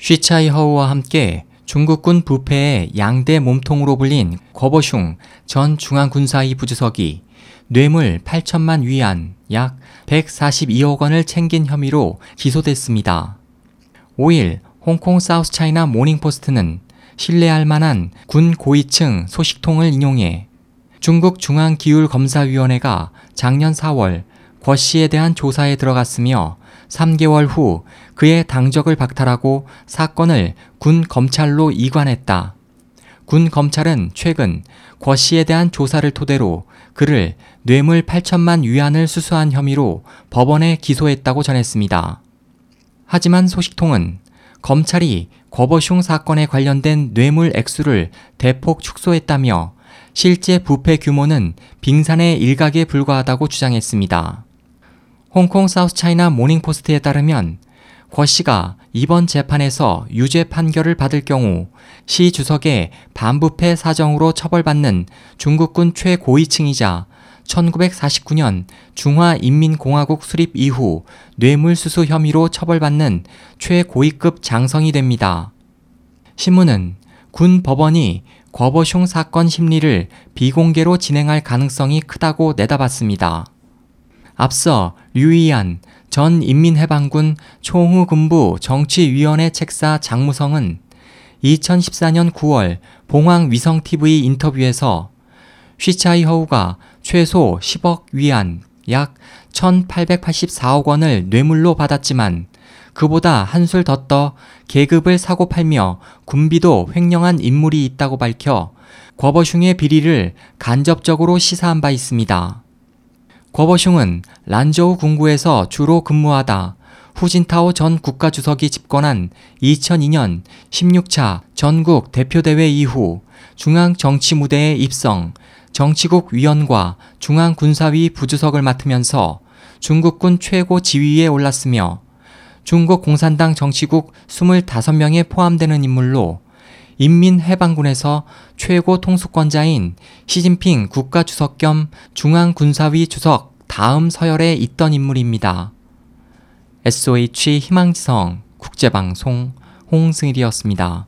쉬차이허우와 함께 중국군 부패의 양대 몸통으로 불린 궈보슝 전 중앙군사위 부주석이 뇌물 8천만 위안 약 142억 원을 챙긴 혐의로 기소됐습니다. 5일 홍콩 사우스 차이나 모닝포스트는 신뢰할 만한 군 고위층 소식통을 인용해 중국 중앙기율검사위원회가 작년 4월 궈 씨에 대한 조사에 들어갔으며 3개월 후 그의 당적을 박탈하고 사건을 군 검찰로 이관했다. 군 검찰은 최근 권 씨에 대한 조사를 토대로 그를 뇌물 8천만 위안을 수수한 혐의로 법원에 기소했다고 전했습니다. 하지만 소식통은 검찰이 거버슝 사건에 관련된 뇌물 액수를 대폭 축소했다며 실제 부패 규모는 빙산의 일각에 불과하다고 주장했습니다. 홍콩 사우스차이나 모닝포스트에 따르면 궈 씨가 이번 재판에서 유죄 판결을 받을 경우 시 주석의 반부패 사정으로 처벌받는 중국군 최고위층이자 1949년 중화인민공화국 수립 이후 뇌물수수 혐의로 처벌받는 최고위급 장성이 됩니다. 신문은 군 법원이 궈보슝 사건 심리를 비공개로 진행할 가능성이 크다고 내다봤습니다. 앞서 류이안 전 인민해방군 총후군부 정치위원회 책사 장무성은 2014년 9월 봉황위성TV 인터뷰에서 쉬차이 허우가 최소 10억 위안 약 1884억 원을 뇌물로 받았지만 그보다 한술 더 떠 계급을 사고 팔며 군비도 횡령한 인물이 있다고 밝혀 거버슝의 비리를 간접적으로 시사한 바 있습니다. 거버슝은 란저우 군구에서 주로 근무하다 후진타오 전 국가주석이 집권한 2002년 16차 전국 대표대회 이후 중앙 정치 무대에 입성, 정치국 위원과 중앙군사위 부주석을 맡으면서 중국군 최고 지위에 올랐으며 중국 공산당 정치국 25명에 포함되는 인물로 인민해방군에서 최고 통수권자인 시진핑 국가주석 겸 중앙군사위 주석 다음 서열에 있던 인물입니다. SOH 희망지성 국제방송 홍승일이었습니다.